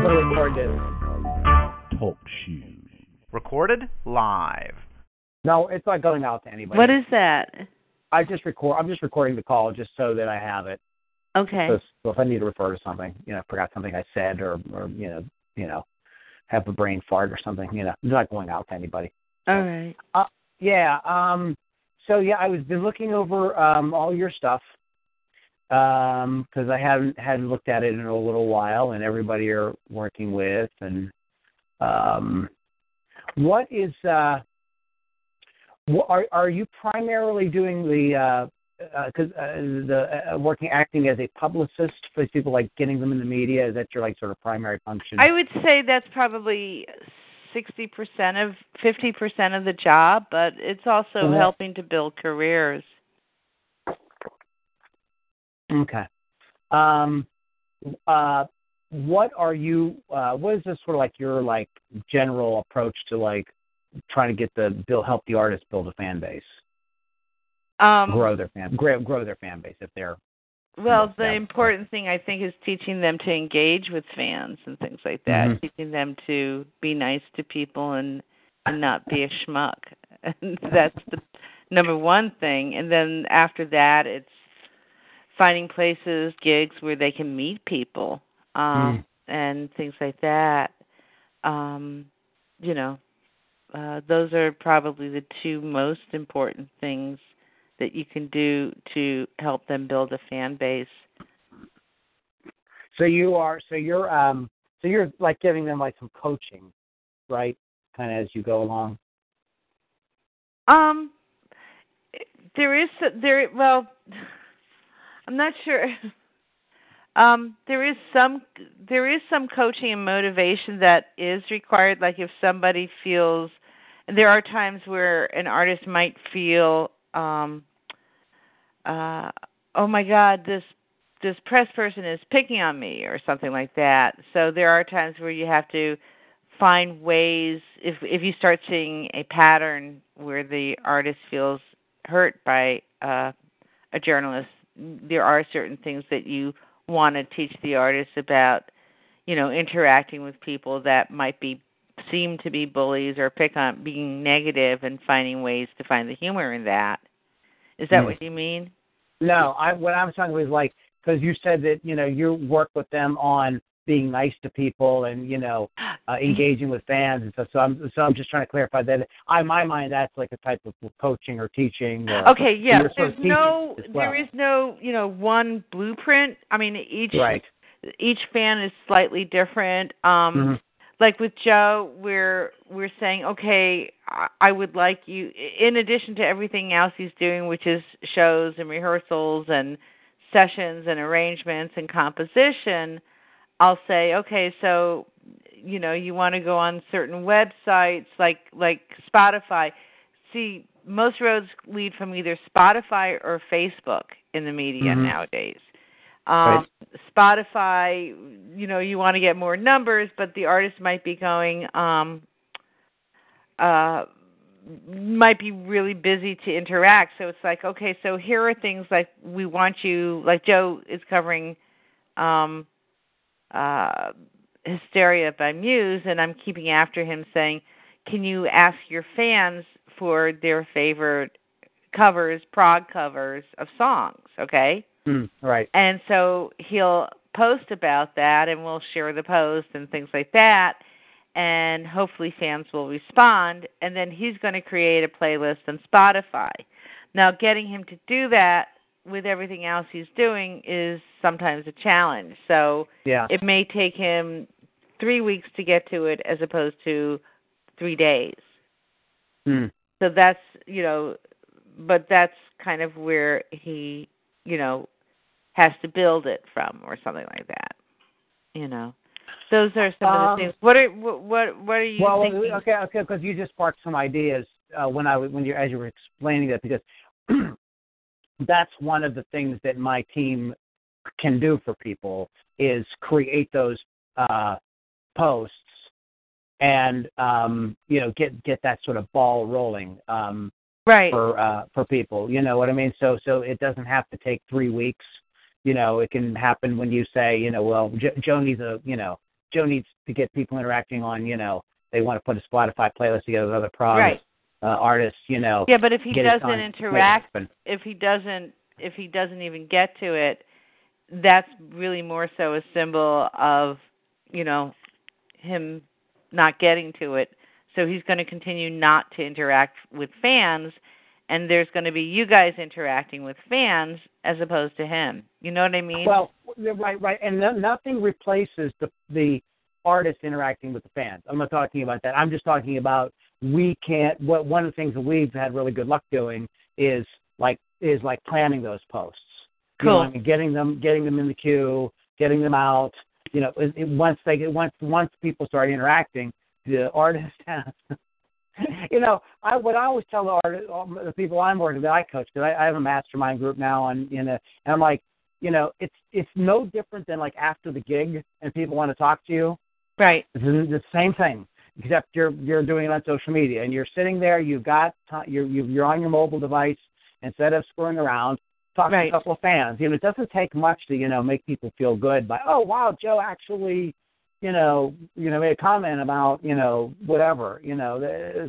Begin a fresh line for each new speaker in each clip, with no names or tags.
I'm gonna record this.
Talk shoes.
Recorded live.
No, it's not going out to anybody.
What is that?
I just record. I'm just recording the call just so that I have it.
Okay.
So, so if I need to refer to something, you know, I forgot something I said, or or you know, you know, have a brain fart or something, you know, it's not going out to anybody.
All right.
Yeah. Um. So yeah, I was been looking over um all your stuff um because I hadn't hadn't looked at it in a little while, and everybody you're working with, and um, what is uh, wh- are are you primarily doing the uh because uh, the uh, working acting as a publicist for people, like getting them in the media? Is that your like sort of primary function?
I would say that's probably sixty percent of fifty percent of the job, but it's also
Mhm.
helping to build careers.
Okay. Um, uh, what are you? Uh, what is this sort of like your like general approach to like trying to get the build help the artist build a fan base,
Um,
grow their fan grow, grow their fan base if they're
Well, the important thing I think is teaching them to engage with fans and things like that.
Mhm.
Teaching them to be nice to people and and not be a schmuck. And that's the number one thing. And then after that, it's finding places, gigs where they can meet people, um, and things like that. Um, you know, uh, those are probably the two most important things that you can do to help them build a fan base.
so you are so you're um so you're like giving them like some coaching, right? Kind of as you go along.
Um, there is there. Well, I'm not sure. Um, there is some there is some coaching and motivation that is required. Like if somebody feels, there are times where an artist might feel, um, uh, oh my God, this this press person is picking on me or something like that. So there are times where you have to find ways if if you start seeing a pattern where the artist feels hurt by uh, a journalist, there are certain things that you want to teach the artist about, you know, interacting with people that might be seem to be bullies or pick on being negative and finding ways to find the humor in that. Is that
Hmm.
what you mean?
No, I what I'm talking was like because you said that you know you work with them on being nice to people and you know uh, engaging with fans and stuff. So I'm so I'm just trying to clarify that. I in my mind that's like a type of coaching or teaching. Or,
Okay, yeah. There's no
well.
there is no, you know, one blueprint. I mean each
right.
each fan is slightly different. Um
Mhm.
like with Joe, we're we're saying, okay, I- I would like you, in addition to everything else he's doing, which is shows and rehearsals and sessions and arrangements and composition. I'll say, okay, so you know, you want to go on certain websites like like Spotify. See, most roads lead from either Spotify or Facebook in the media
Mhm.
nowadays. Um, Spotify, you know, you want to get more numbers, but the artist might be going, um, uh, might be really busy to interact. So it's like, okay, so here are things like we want you, like Joe is covering, um, uh, Hysteria by Muse, and I'm keeping after him saying, can you ask your fans for their favorite covers, prog covers of songs, okay?
Mm, right.
And so he'll post about that and we'll share the post and things like that. And hopefully fans will respond. And then he's going to create a playlist on Spotify. Now, getting him to do that with everything else he's doing is sometimes a challenge. So
Yeah.
it may take him three weeks to get to it as opposed to three days.
Mm.
So that's, you know, but that's kind of where he, you know, has to build it from or something like that. You know. Those are some of
Um,
the things. What are what what, what are you
Well,
thinking?
okay, okay, because you just sparked some ideas uh, when I when you as you were explaining that because that's one of the things that my team can do for people is create those uh, posts and um, you know get get that sort of ball rolling um,
right.
for uh, for people. You know what I mean? So so it doesn't have to take three weeks. You know, it can happen when you say, you know, well, jo- Joe needs a you know Joe needs to get people interacting on, you know, they want to put a Spotify playlist together with other prog
Right.
Uh, artists, you know.
Yeah, but if he doesn't interact, if he doesn't, if he doesn't even get to it, that's really more so a symbol of, you know, him not getting to it. So he's going to continue not to interact with fans, and there's going to be you guys interacting with fans as opposed to him. You know what I mean?
Well, right, right, and no, nothing replaces the the artist interacting with the fans. I'm not talking about that. I'm just talking about we can't. What one of the things that we've had really good luck doing is like is like planning those posts. You know
Cool.
I mean, getting them getting them in the queue, getting them out. You know, it, it, once they get once once people start interacting, the artist has. you know, I what I always tell the artist, um, the people I'm working with, I coach because I, I have a mastermind group now, and you know, and I'm like, you know, it's it's no different than like after the gig and people want to talk to you.
right.
It's the same thing, except you're you're doing it on social media and you're sitting there. You've got you're you- you're on your mobile device instead of screwing around. Talk
Right.
to a couple of fans. You know, it doesn't take much to you know make people feel good by oh wow Joe actually you know you know made a comment about you know whatever you know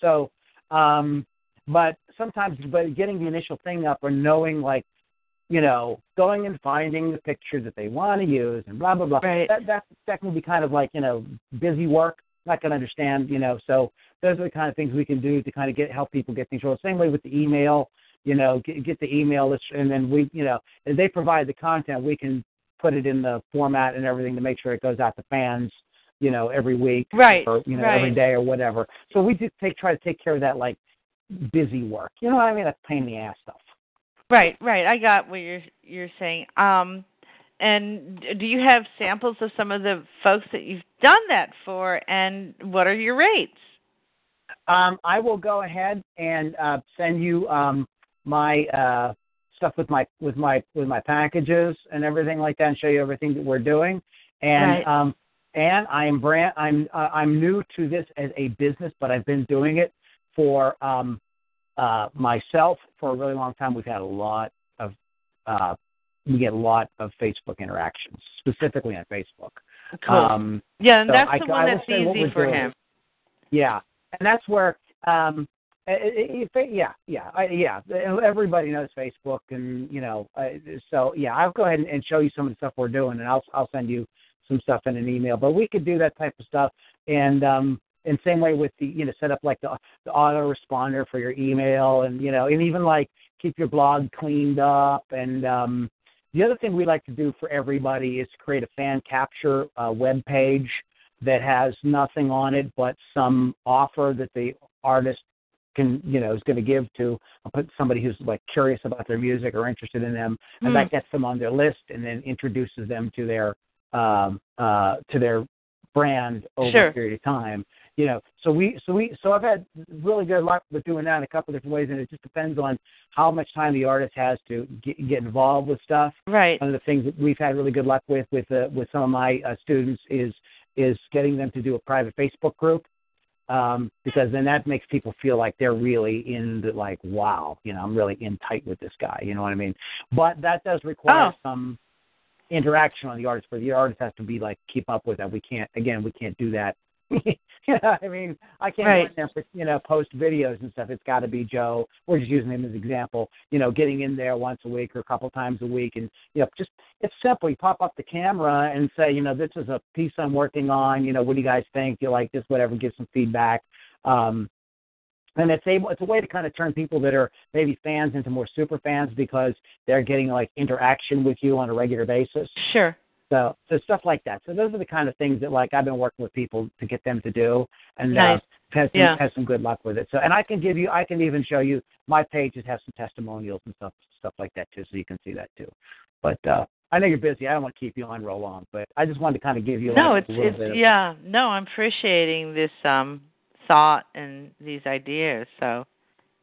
so um but sometimes but getting the initial thing up or knowing like you know, going and finding the picture that they want to use and blah blah blah.
Right.
That that that can be kind of like you know busy work. Not going to understand, you know. So those are the kind of things we can do to kind of get help people get things rolling. Same way with the email, you know, get, get the email list, and then we, you know, if they provide the content, we can put it in the format and everything to make sure it goes out to fans, you know, every week
Right,
or you know
right.
every day or whatever. So we just take try to take care of that like busy work. You know what I mean? That's pain in the ass stuff.
Right, right. I got what you're you're saying. Um and do you have samples of some of the folks that you've done that for and what are your rates?
Um, I will go ahead and uh, send you um, my uh, stuff with my with my with my packages and everything like that, and show you everything that we're doing. And
Right.
um, and I'm brand I'm uh, I'm new to this as a business, but I've been doing it for um, uh, myself for a really long time. We've had a lot of uh, we get a lot of Facebook interactions, specifically on Facebook. Um,
yeah, and
so
that's
I-
the one
will
that's easy for
doing.
him.
Yeah, and that's where, um, it, yeah, yeah, I, yeah. Everybody knows Facebook, and you know, uh, so yeah. I'll go ahead and, and show you some of the stuff we're doing, and I'll I'll send you some stuff in an email. But we could do that type of stuff, and um, and same way with the you know set up like the the auto responder for your email, and you know, and even like keep your blog cleaned up, and um, the other thing we like to do for everybody is create a fan capture uh, web page that has nothing on it but some offer that the artist can you know is going to give to put somebody who's like curious about their music or interested in them and
Hmm.
that gets them on their list and then introduces them to their um uh to their brand over
Sure.
a period of time you know so we so we so i've had really good luck with doing that in a couple of different ways and it just depends on how much time the artist has to get, get involved with stuff
Right.
one of the things that we've had really good luck with with uh, with some of my uh, students is is getting them to do a private Facebook group um, because then that makes people feel like they're really in the like wow you know I'm really in tight with this guy you know what I mean but that does require
Oh.
some interaction on the artist where the artist has to be like keep up with that we can't again we can't do that you know what I mean? I can't
Right.
in there for, you know post videos and stuff. It's got to be Joe. We're just using him as an example you know getting in there once a week or a couple times a week and you know just it's simple. You pop up the camera and say you know this is a piece I'm working on. You know what do you guys think? You like this whatever give some feedback. Um and it's able it's a way to kind of turn people that are maybe fans into more super fans because they're getting like interaction with you on a regular basis.
Sure.
So so stuff like that. So those are the kind of things that like I've been working with people to get them to do, and
Nice.
uh, has some,
Yeah.
has some good luck with it. So and I can give you I can even show you my pages have some testimonials and stuff stuff like that too, so you can see that too. But uh, I know you're busy. I don't want to keep you on real long, but I just wanted to kind of give you
No,
like,
it's
a little
it's
bit of,
yeah. No, I'm appreciating this um thought and these ideas. So,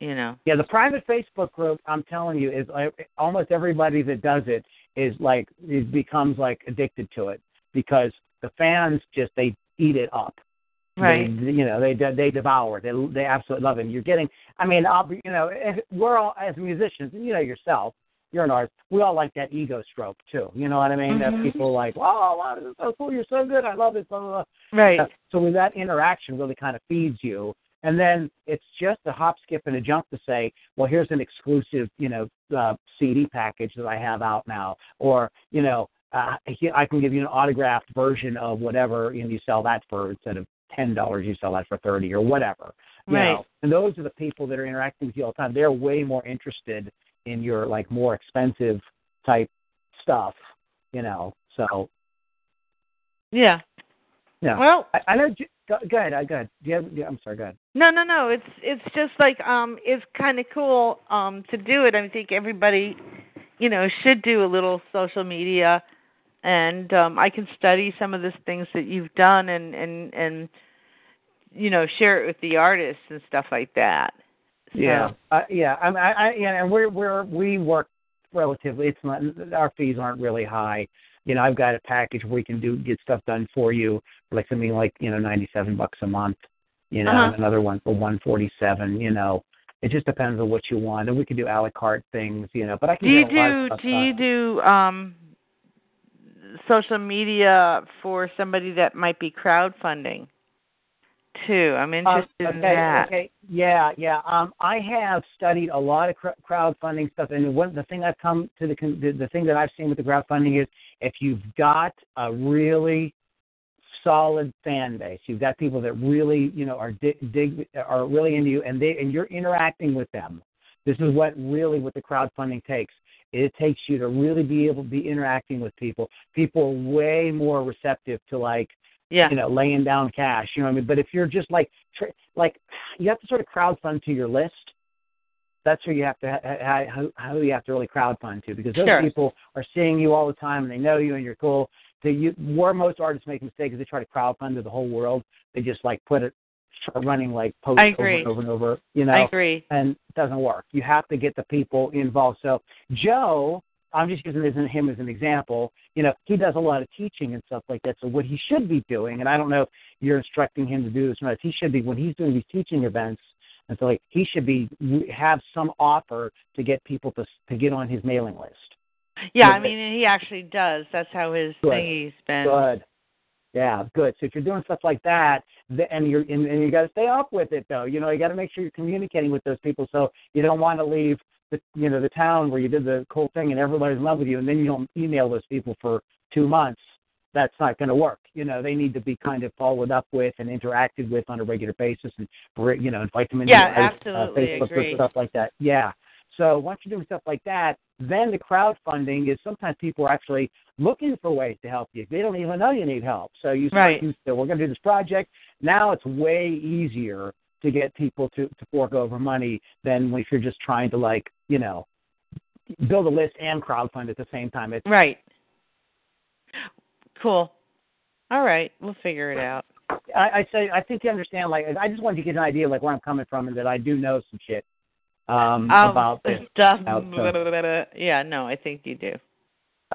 you know.
Yeah, the private Facebook group, I'm telling you, is uh, almost everybody that does it is like it becomes like addicted to it because the fans just they eat it up.
Right.
They, you know, they they devour it. They they absolutely love it. And you're getting. I mean, I'll be. You know, if- we're all as musicians. You know yourself. you're an artist. We all like that ego stroke too. You know what I mean?
Mhm.
That people like, "Oh, wow, this is so cool. You're so good. I love it." Blah blah. blah.
Right.
So with that interaction really kind of feeds you. And then it's just a hop, skip, and a jump to say, well, here's an exclusive, you know, uh, CD package that I have out now, or you know, uh, I can give you an autographed version of whatever, and you sell that for instead of ten dollars, you sell that for thirty or whatever. You
Right.
Know? And those are the people that are interacting with you all the time. They're way more interested in your like more expensive type stuff, you know. So
Yeah.
yeah.
Well,
I, I know. Go, go ahead. I- Go ahead. Do you have, yeah, I'm sorry. Go ahead.
No, no, no. It's it's just like um it's kind of cool um to do it. I think everybody, you know, should do a little social media and um I can study some of the things that you've done and and and you know, share it with the artists and stuff like that. So,
Yeah, uh, yeah. I, I, I, yeah, and we're we're we work relatively. It's not our fees aren't really high. You know, I've got a package where we can do get stuff done for you for like something like you know ninety seven bucks a month. You know,
Uh-huh.
another one for one forty seven. You know, it just depends on what you want, and we can do a la carte things. You know, but I can
Do you
get a lot of
do do you
done.
do um social media for somebody that might be crowdfunding too? I'm interested
Um,
in that.
Okay, yeah, yeah. Um, I have studied a lot of cr- crowdfunding stuff, and one the thing I've come to the, con- the the thing that I've seen with the crowdfunding is if you've got a really solid fan base, you've got people that really you know are dig, dig are really into you, and they and you're interacting with them. This is what really what the crowdfunding takes. It takes you to really be able to be interacting with people. People are way more receptive to like
Yeah.
you know, laying down cash. You know what I mean? But if you're just like, tr- like, you have to sort of crowdfund to your list. That's who you have to, ha- ha- how, how you have to really crowdfund to, because those
Sure.
people are seeing you all the time and they know you and you're cool. So you, where most artists make mistakes is they try to crowdfund to the whole world. They just like put it, start running like posts over and over and over. You know,
I agree.
and it doesn't work. You have to get the people involved. So Joe, I'm just using him as an example. You know, he does a lot of teaching and stuff like that. So what he should be doing, and I don't know if you're instructing him to do this or not, he should be when he's doing these teaching events. And so, like, he should be have some offer to get people to to get on his mailing list.
Yeah. I mean he actually does. That's how his
Good.
thingy's been.
Good. Yeah, good. So if you're doing stuff like that, th- and you're and, and you got to stay up with it though. You know, you got to make sure you're communicating with those people. So you don't want to leave the you know the town where you did the cool thing and everybody's in love with you, and then you don't email those people for two months. That's not going to work. You know, they need to be kind of followed up with and interacted with on a regular basis, and you know, invite them into
Yeah,
your, uh,
absolutely
Facebook
agree.
stuff like that. Yeah. So once you're doing stuff like that, then the crowdfunding is sometimes people are actually looking for ways to help you. They don't even know you need help. So you start
Right.
say, we're going to do this project. Now it's way easier to get people to, to fork over money than if you're just trying to like, you know, build a list and crowdfund at the same time. It's
Right. Cool. All right, we'll figure it out.
I, I say I think you understand. Like I just wanted to get an idea like where I'm coming from and that I do know some shit um,
Um,
about this.
stuff.
how to-
Yeah, no, I think you do.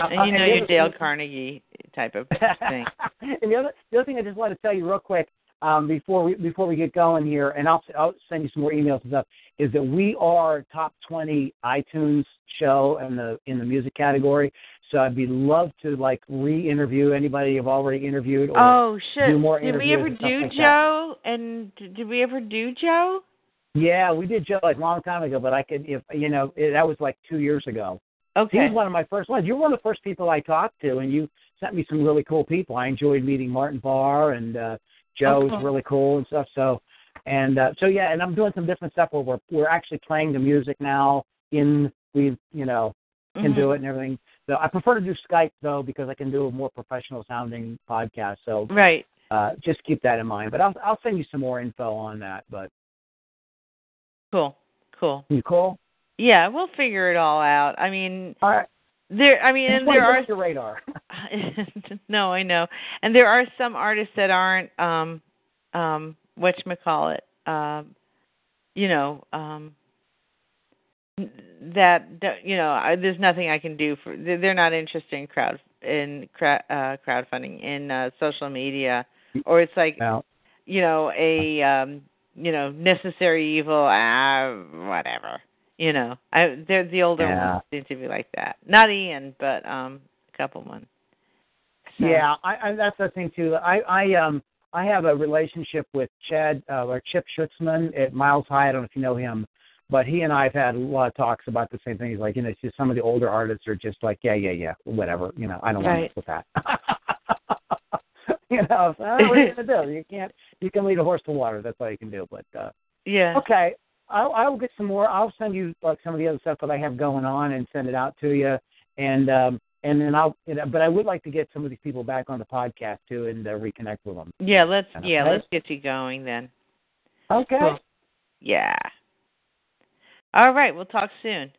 Uh,
And you
uh,
know
the
your Dale
thing-
Carnegie type of thing.
and the other the other thing I just want to tell you real quick um, before we before we get going here, and I'll I'll send you some more emails and stuff, is that we are top twenty iTunes show in the in the music category. So I'd be love to like re-interview anybody you've already interviewed. Or,
Oh shit!
do more
did we ever do
like that.
Joe? And did we ever do Joe?
Yeah, we did Joe like a long time ago, but I could if you know it, that was like two years ago. He
Okay.
was one of my first ones. You were one of the first people I talked to, and you sent me some really cool people. I enjoyed meeting Martin Barre and uh, Joe
Oh, cool.
really cool and stuff. So, and uh, so yeah, and I'm doing some different stuff where we're we're actually playing the music now. In we you know can
Mhm.
do it and everything. So I prefer to do Skype though because I can do a more professional sounding podcast. So
Right.
uh, just keep that in mind. But I'll I'll send you some more info on that. But
Cool. Cool.
you cool?
Yeah, we'll figure it all out. I mean,
All right.
there. I mean, and there are
your radar.
no, I know. And there are some artists that aren't um um whatchamacallit, um you know, um that don't- you know, I, there's nothing I can do for they're they're not interested in crowd in crowd uh crowdfunding in uh social media or it's like
Now,
you know, a um you know, necessary evil ah whatever. You know, I they're the older
Yeah.
ones seem to be like that. Not Ian, but um a couple ones. So,
Yeah, I, I that's the thing too. I I um I have a relationship with Chad uh, or Chip Schutzman at Miles High. I don't know if you know him, but he and I have had a lot of talks about the same thing. He's like, you know, it's just some of the older artists are just like, yeah, yeah, yeah, whatever. You know, I don't want to
Right.
mess with that. you know, so, what are you gonna do? You can't. You can lead a horse to water. That's all you can do. But uh
Yeah.
okay, I'll I'll get some more. I'll send you like some of the other stuff that I have going on and send it out to you. And um and then I'll. You know, but I would like to get some of these people back on the podcast too and uh, reconnect with them.
Yeah, let's
Okay.
yeah, let's get you going then.
Okay.
Cool. Yeah. All right, we'll talk soon.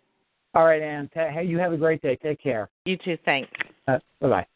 All right, Anne. Hey, you have a great day. Take care.
You too, thanks.
Uh, bye bye.